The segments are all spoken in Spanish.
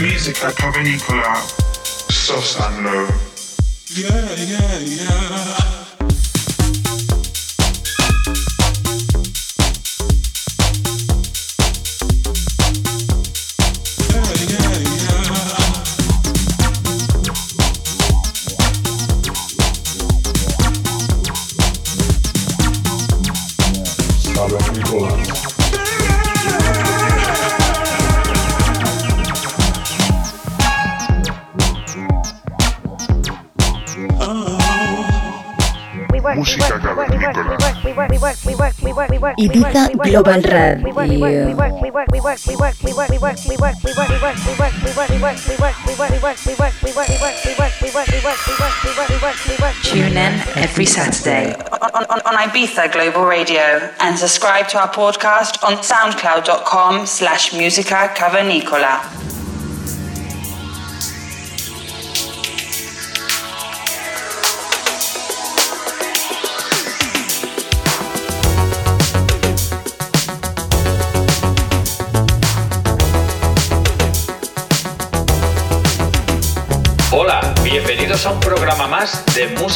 Music at Provenicola, soft and low. Yeah, yeah, yeah. Ibiza Global Radio. Tune in every Saturday on, on, on Ibiza Global Radio and subscribe to our podcast on soundcloud.com slash musica cavernicola.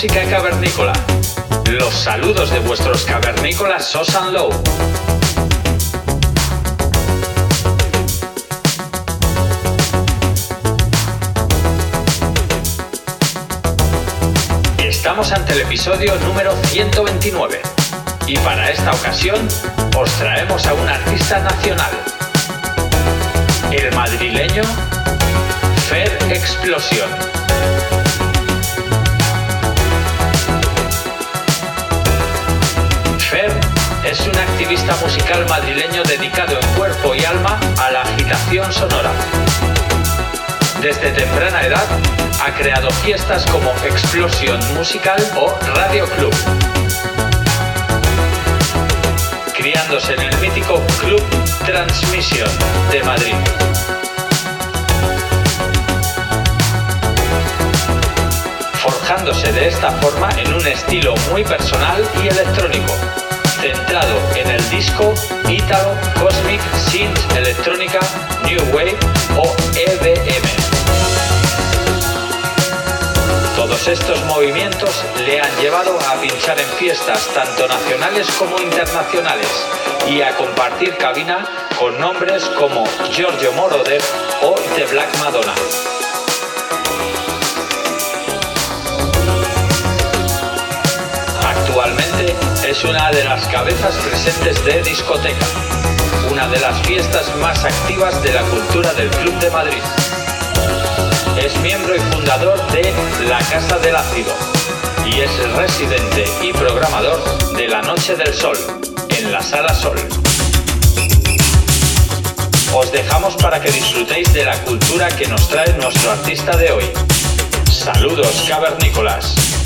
Música cavernícola. Los saludos de vuestros cavernícolas Sosan Low. Estamos ante el episodio número 129 y para esta ocasión os traemos a un artista nacional, el madrileño Fer Explosión. Es un activista musical madrileño dedicado en cuerpo y alma a la agitación sonora. Desde temprana edad ha creado fiestas como Explosión Musical o Radio Club, criándose en el mítico Club Transmisión de Madrid. forjándose de esta forma en un estilo muy personal y electrónico, centrado en el disco Italo Cosmic Synth Electrónica New Wave o EBM. Todos estos movimientos le han llevado a pinchar en fiestas tanto nacionales como internacionales y a compartir cabina con nombres como Giorgio Moroder o The Black Madonna. Es una de las cabezas presentes de discoteca, una de las fiestas más activas de la cultura del Club de Madrid. Es miembro y fundador de La Casa del Ácido y es residente y programador de La Noche del Sol en la Sala Sol. Os dejamos para que disfrutéis de la cultura que nos trae nuestro artista de hoy. Saludos cavernícolas.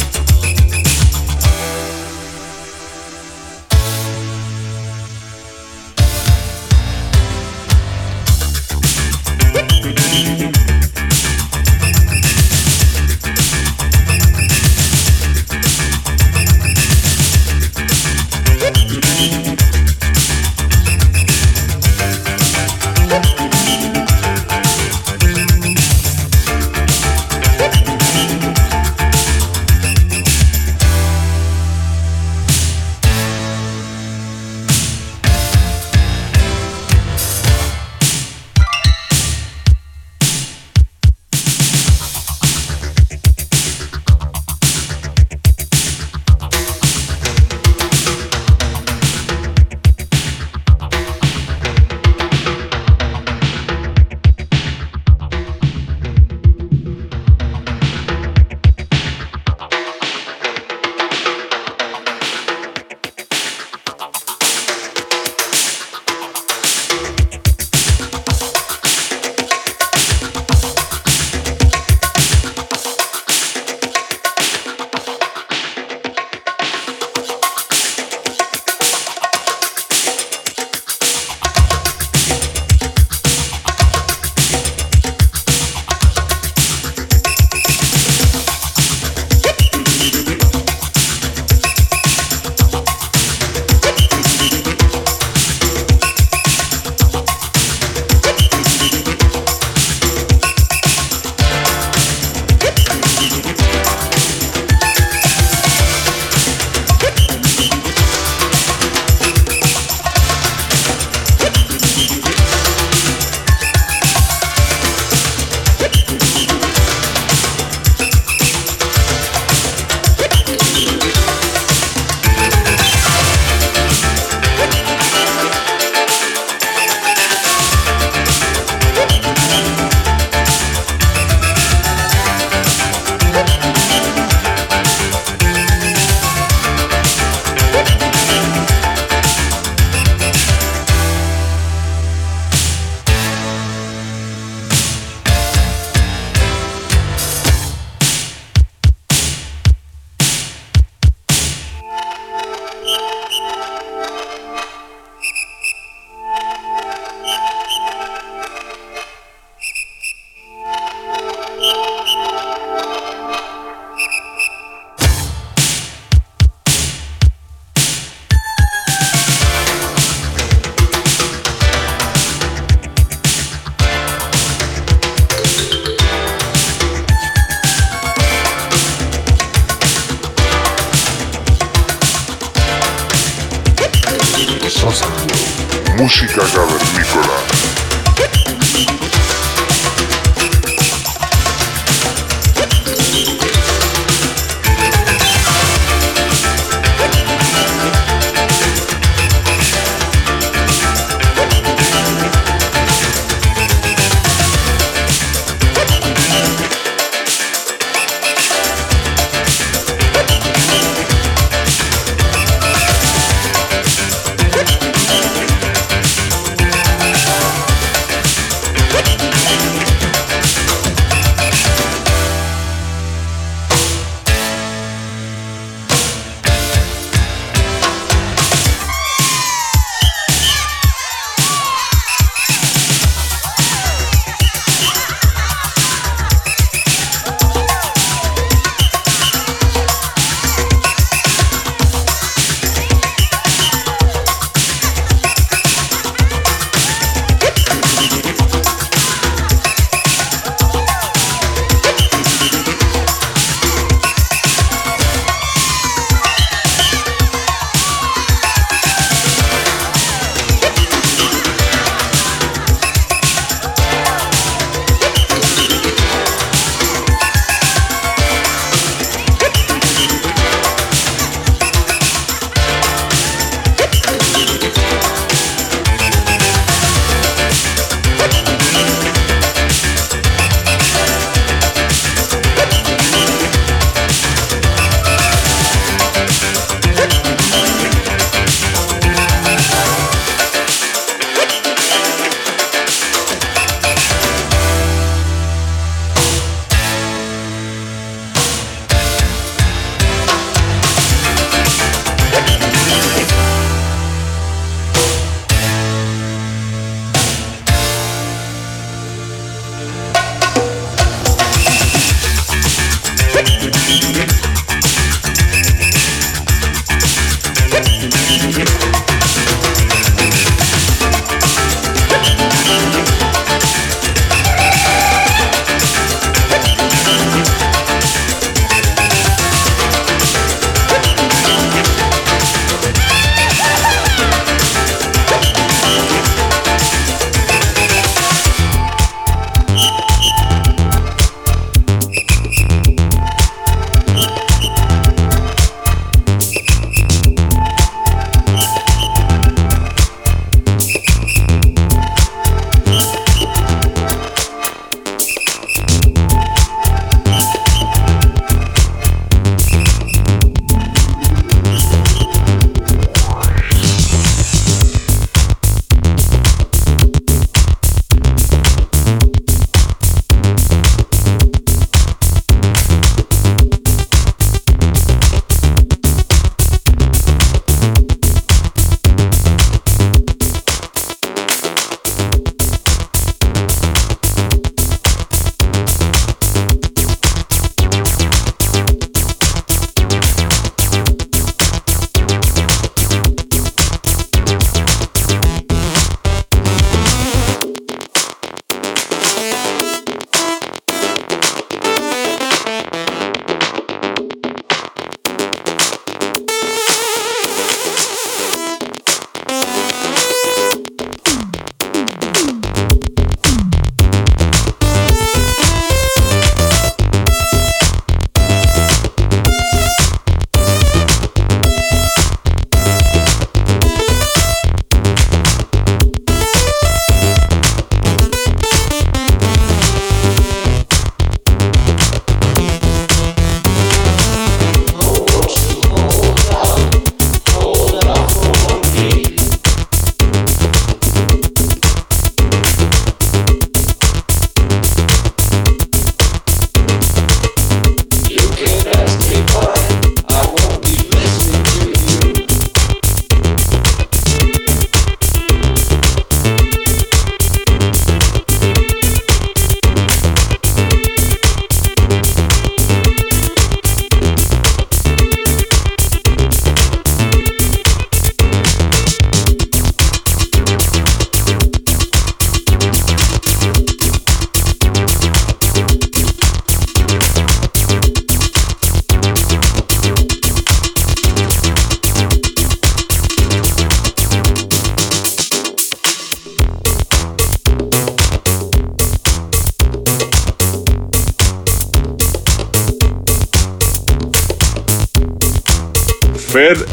Música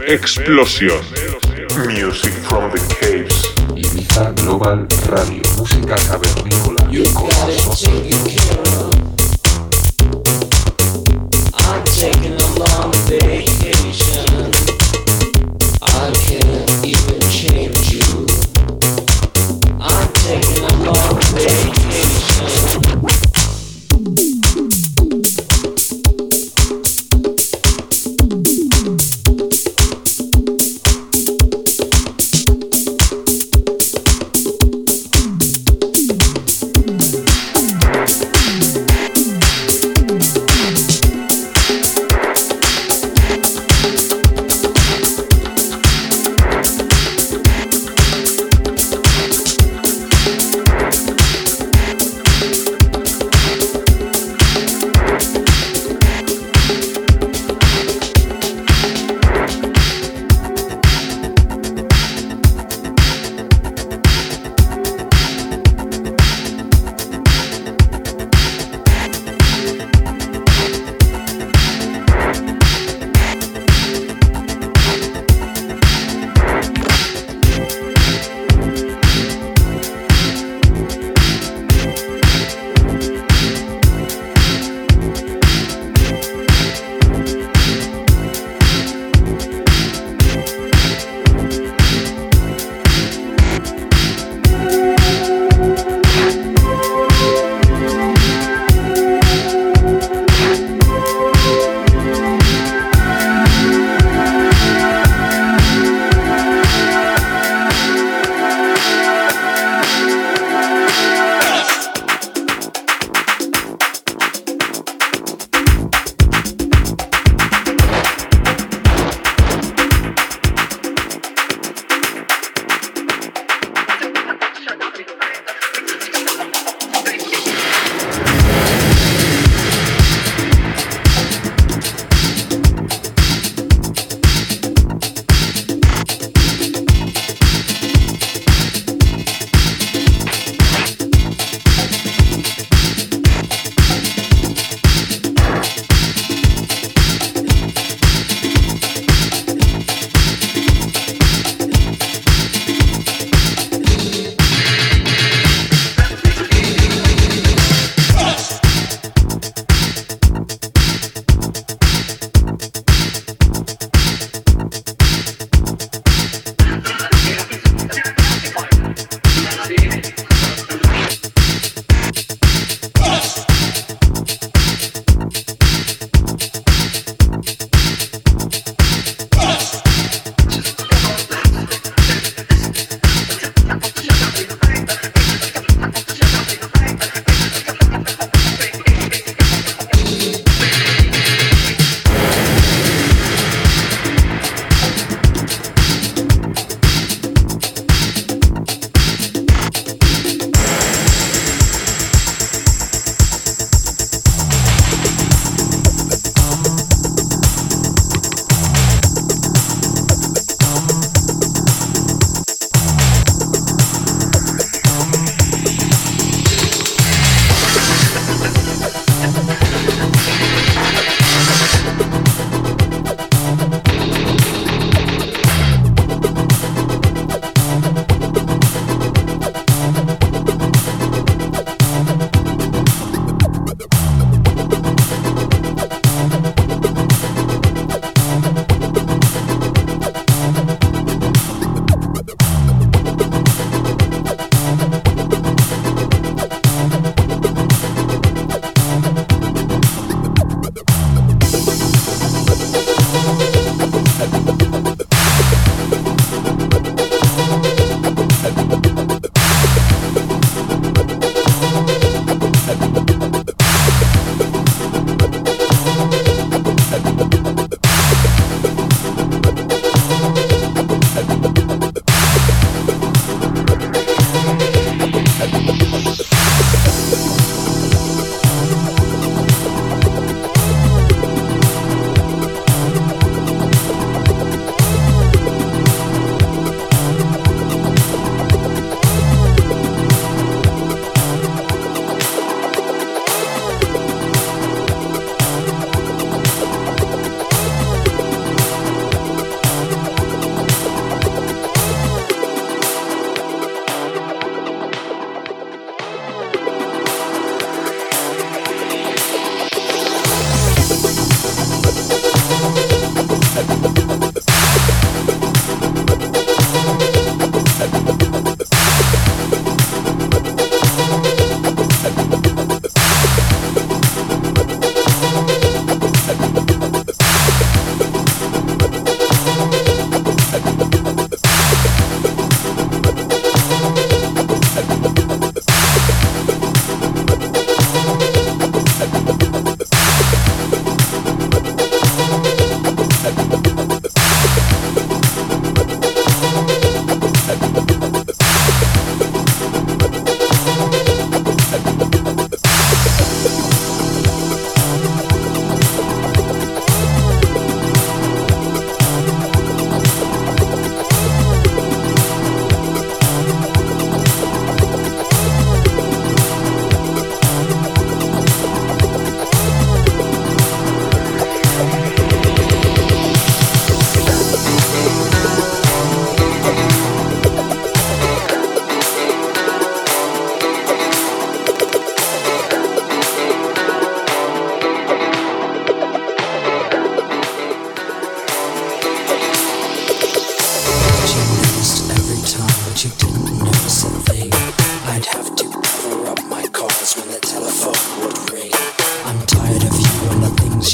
Explosión.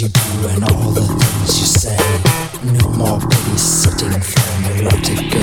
you do and all the things you say. No more baby sitting for me, let go.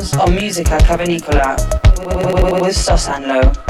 Sounds on Musica Cavernicola with Sosanlo.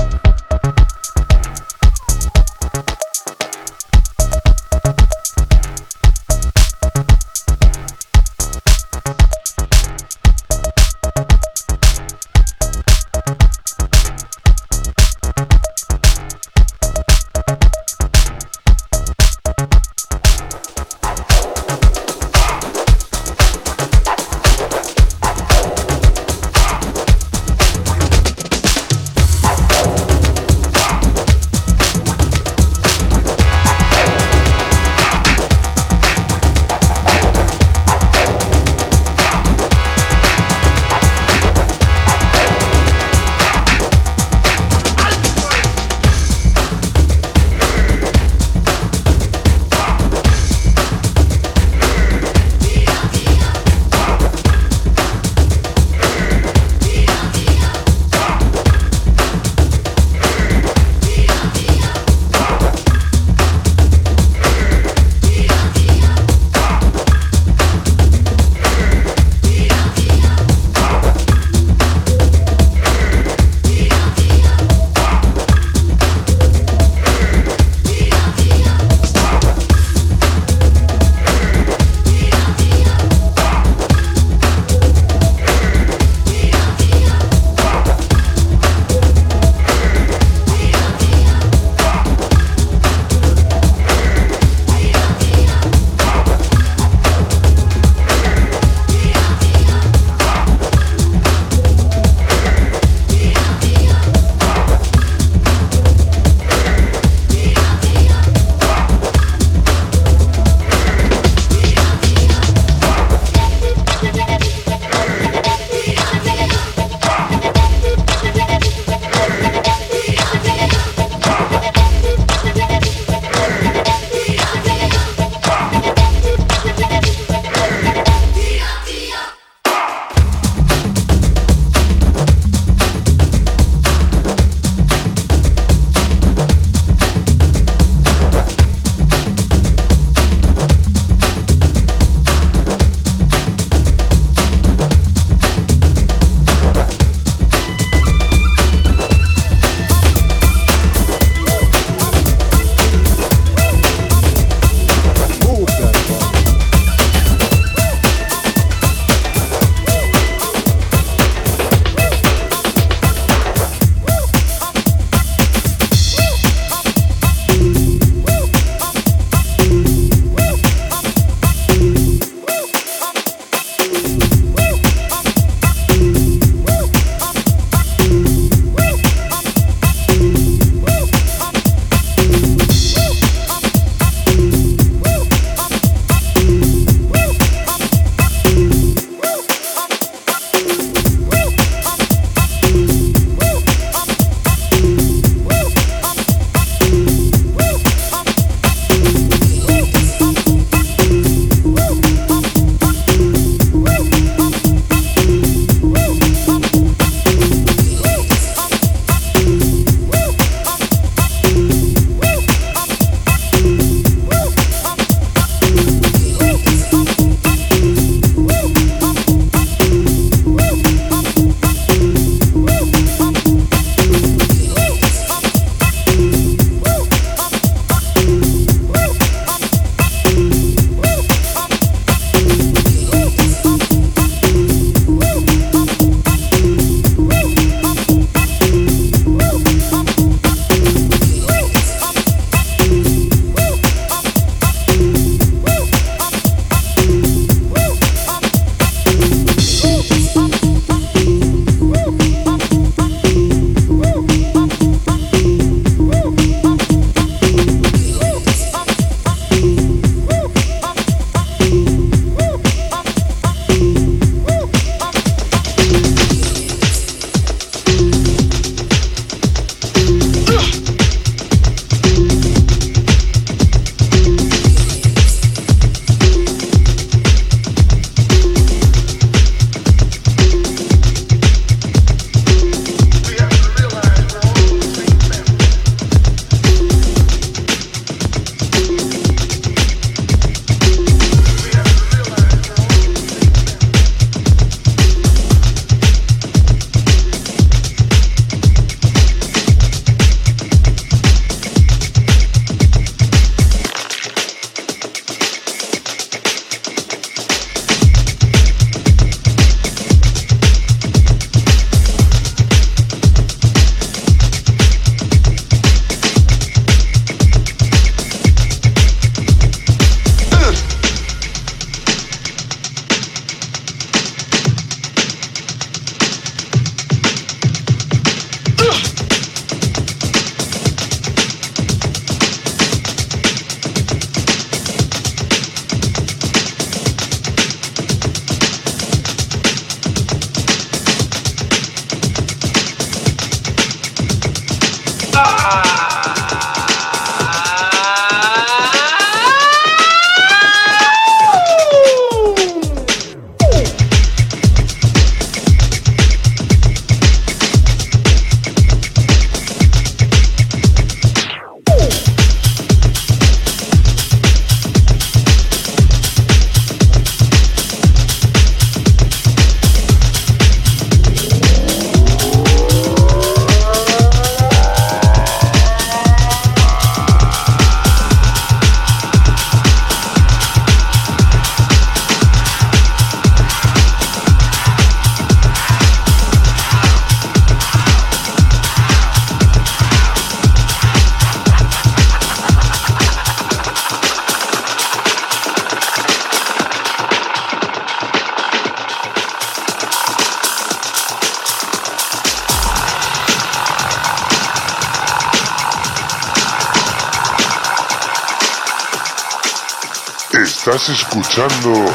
Estás escuchando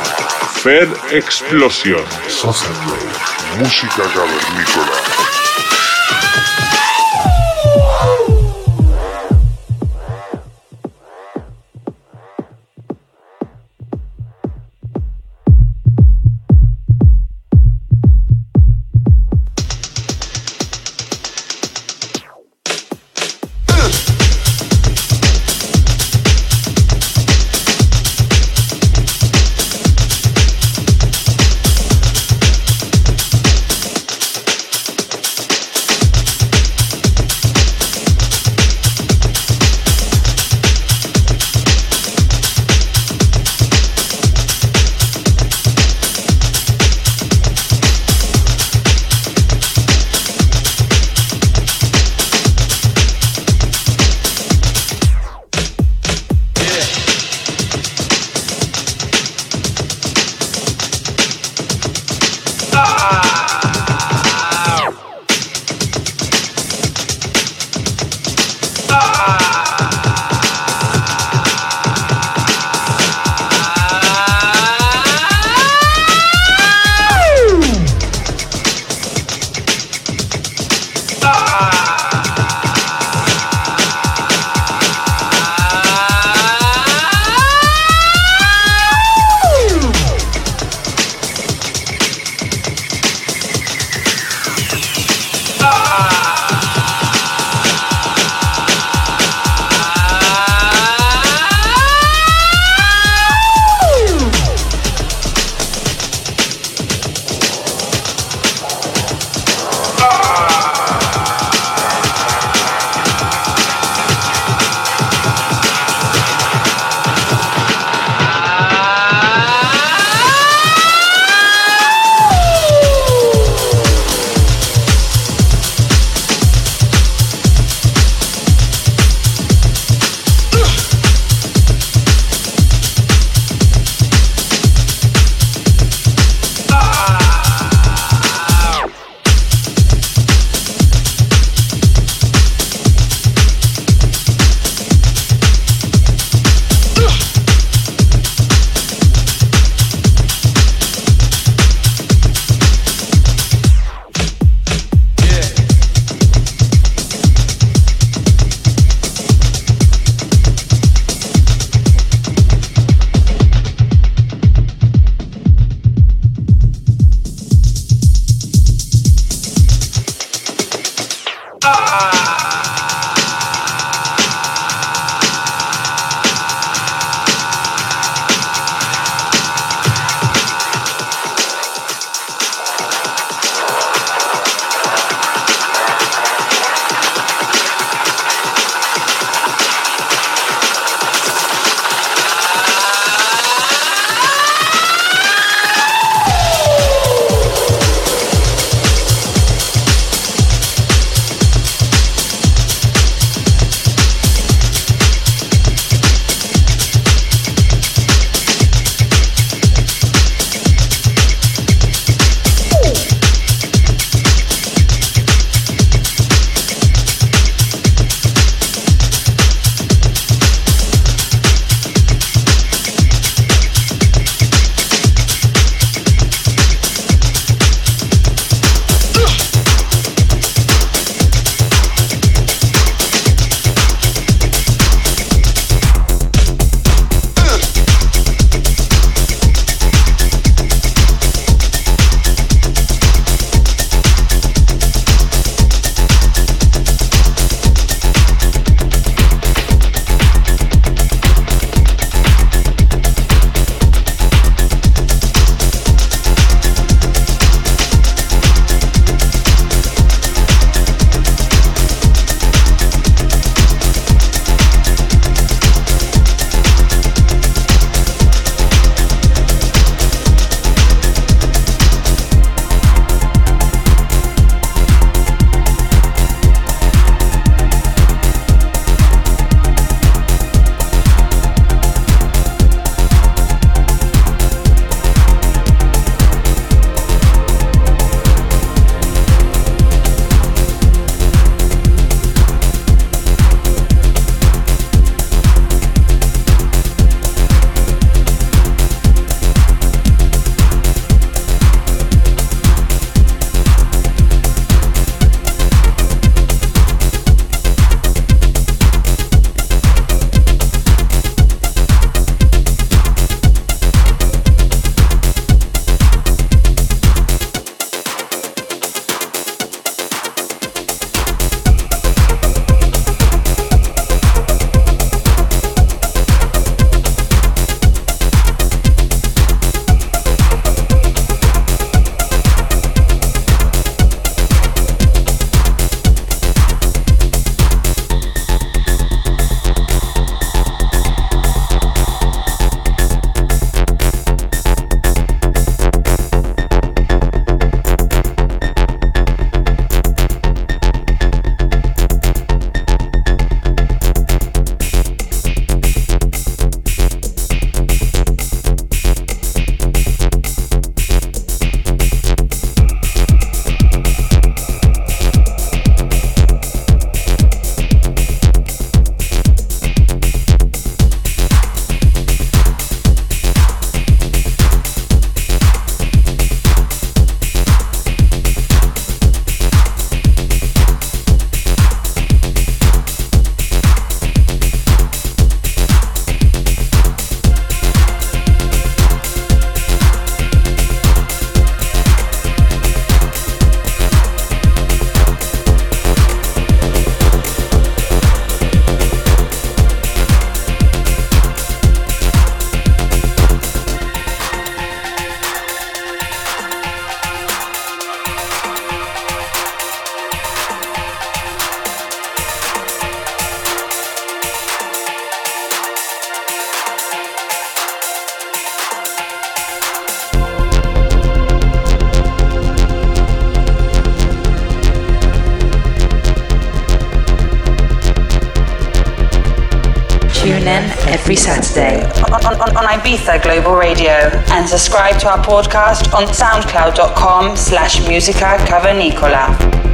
Fer Explosion. Música cavernícola. Every Saturday on, on, on Ibiza Global Radio and subscribe to our podcast on soundcloud.com slash musica cavernicola.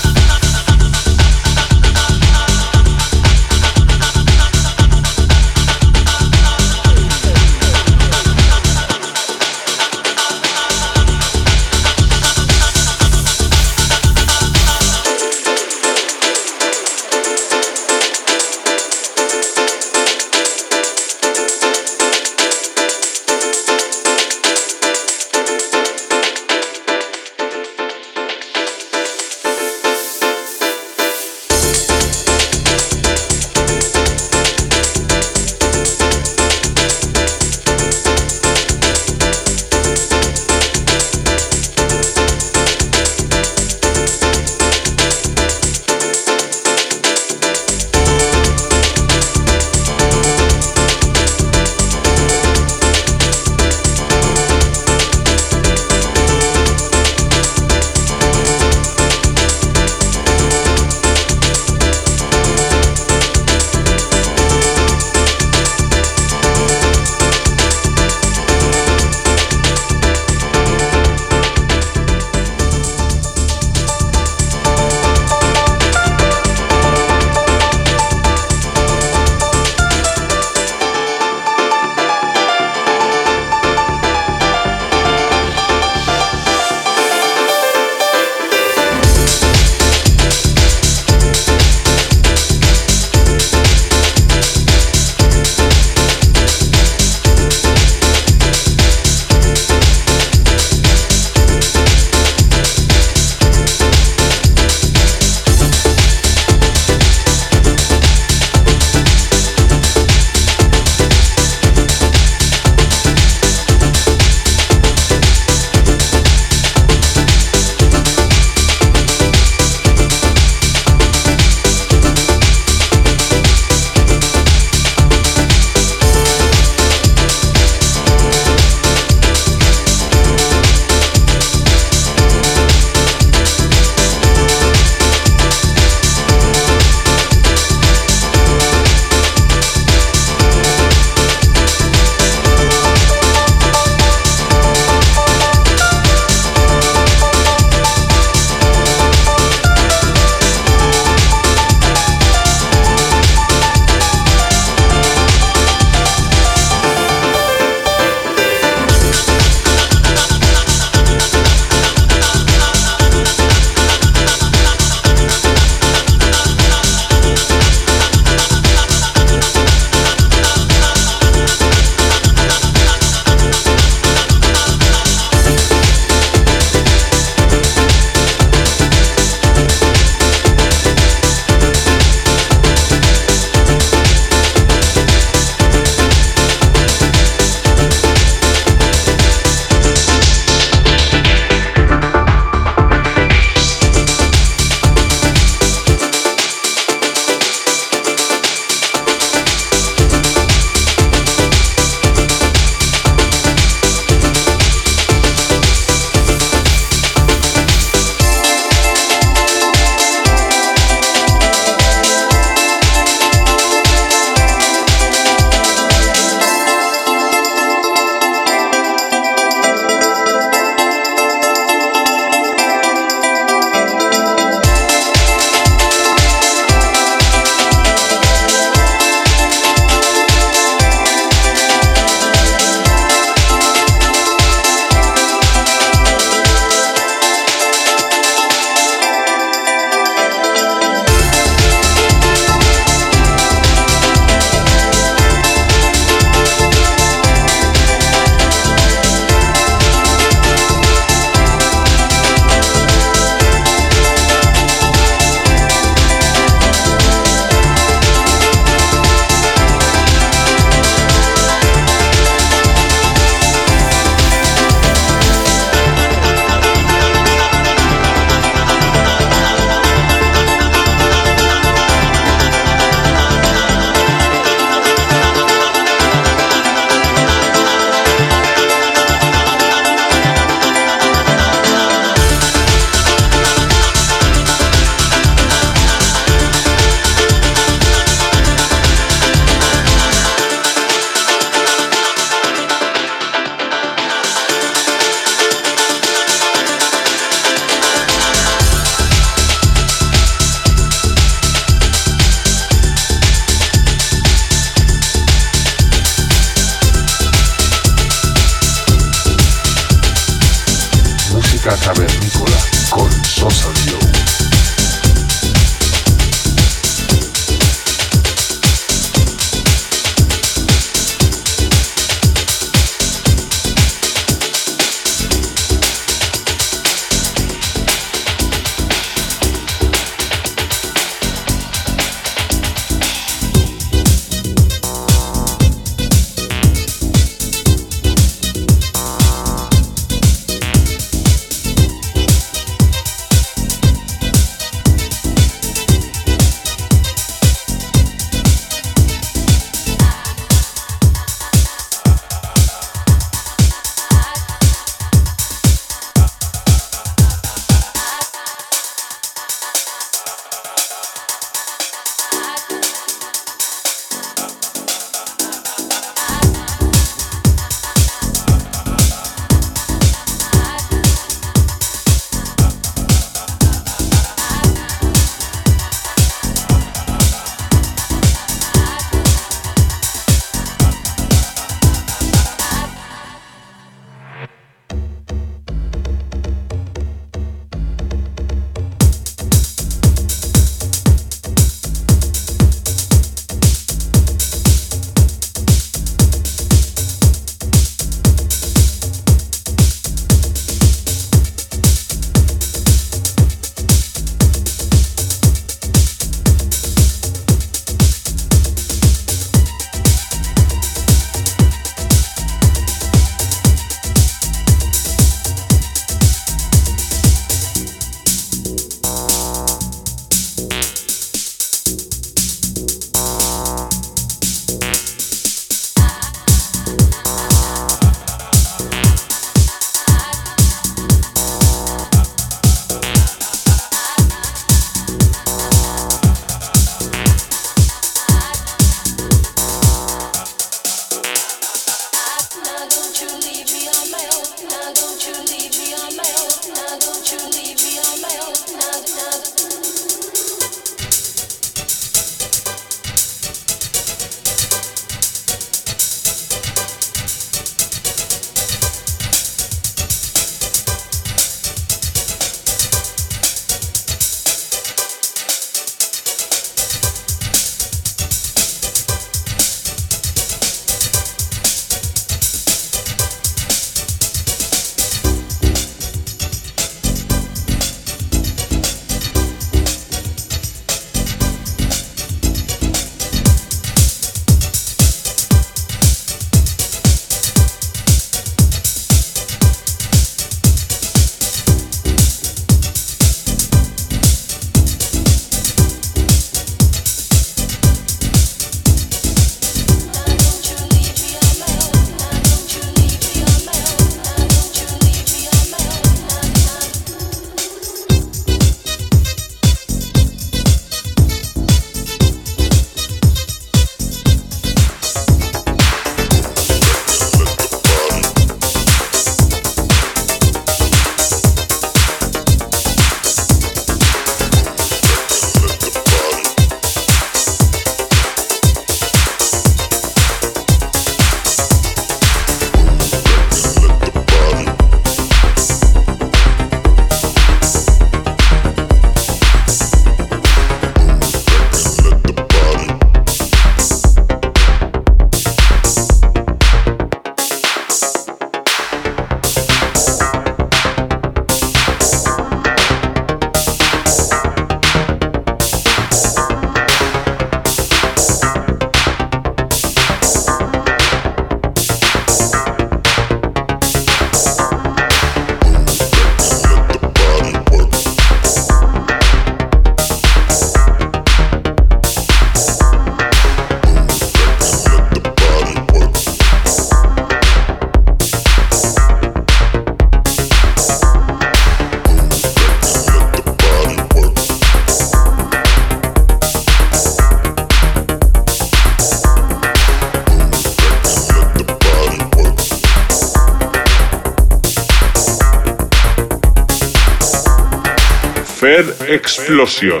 Explosión.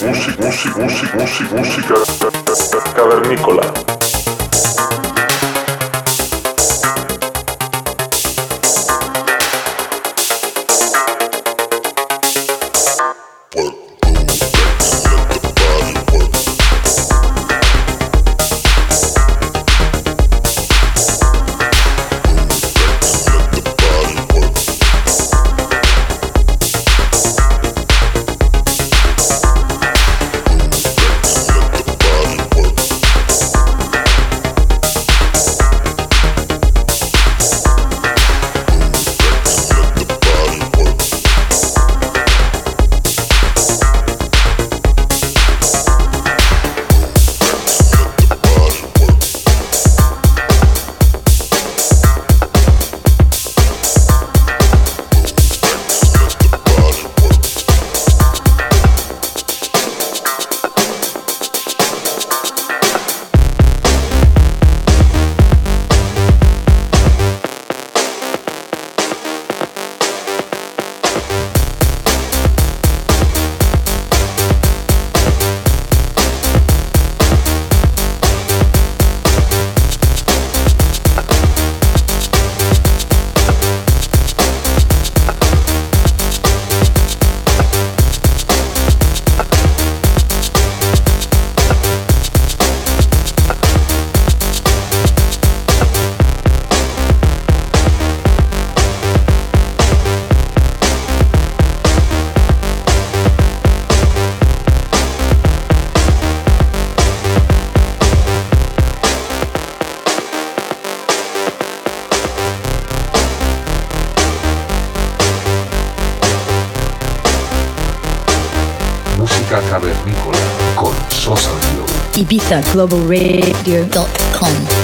Música, música, música, música, música cavernícola. globalradio.com.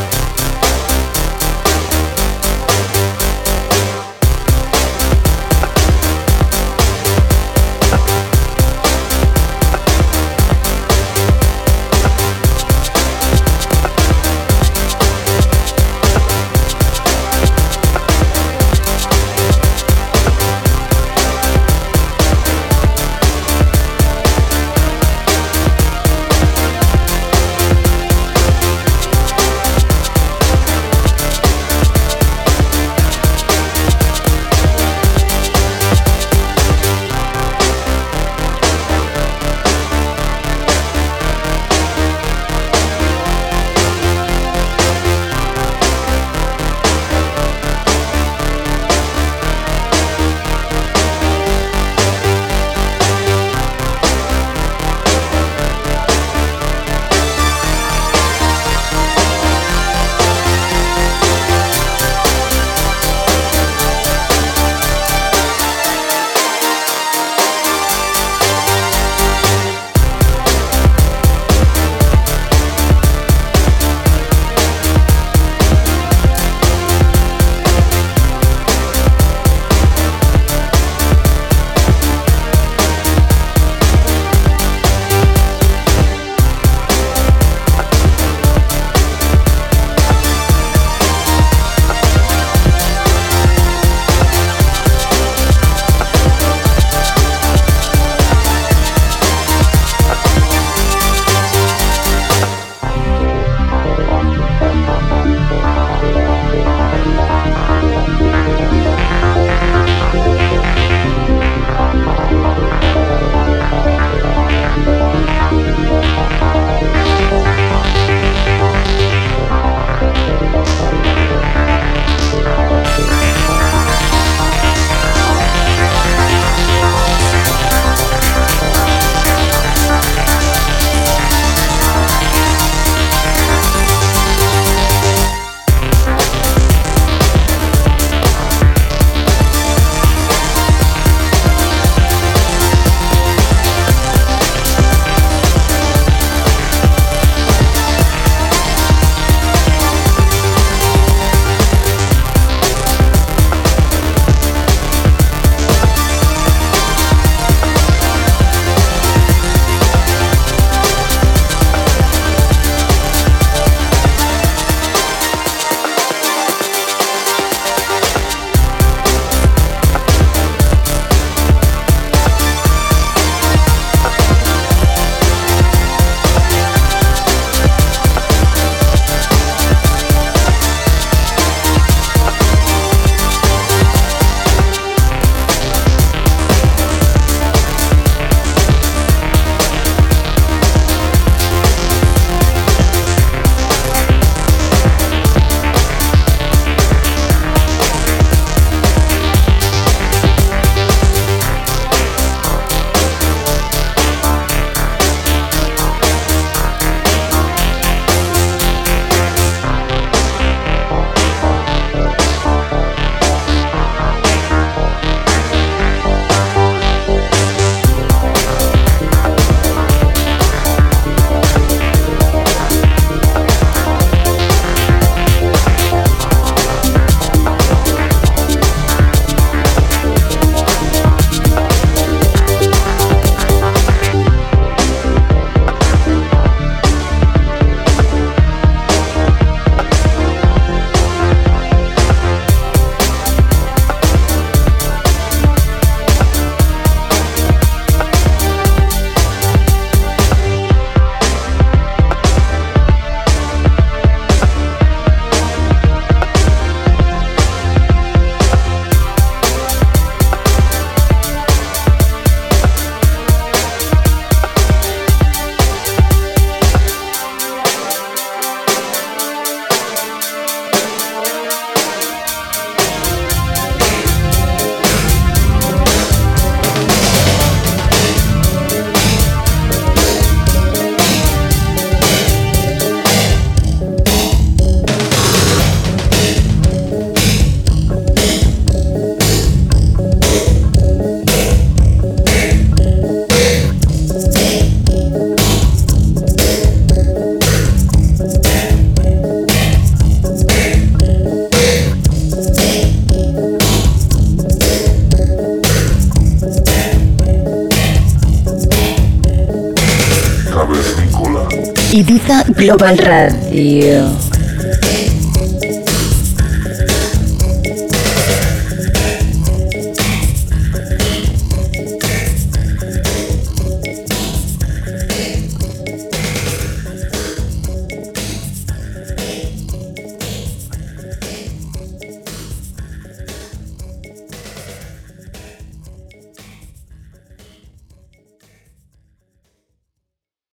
Global Radio.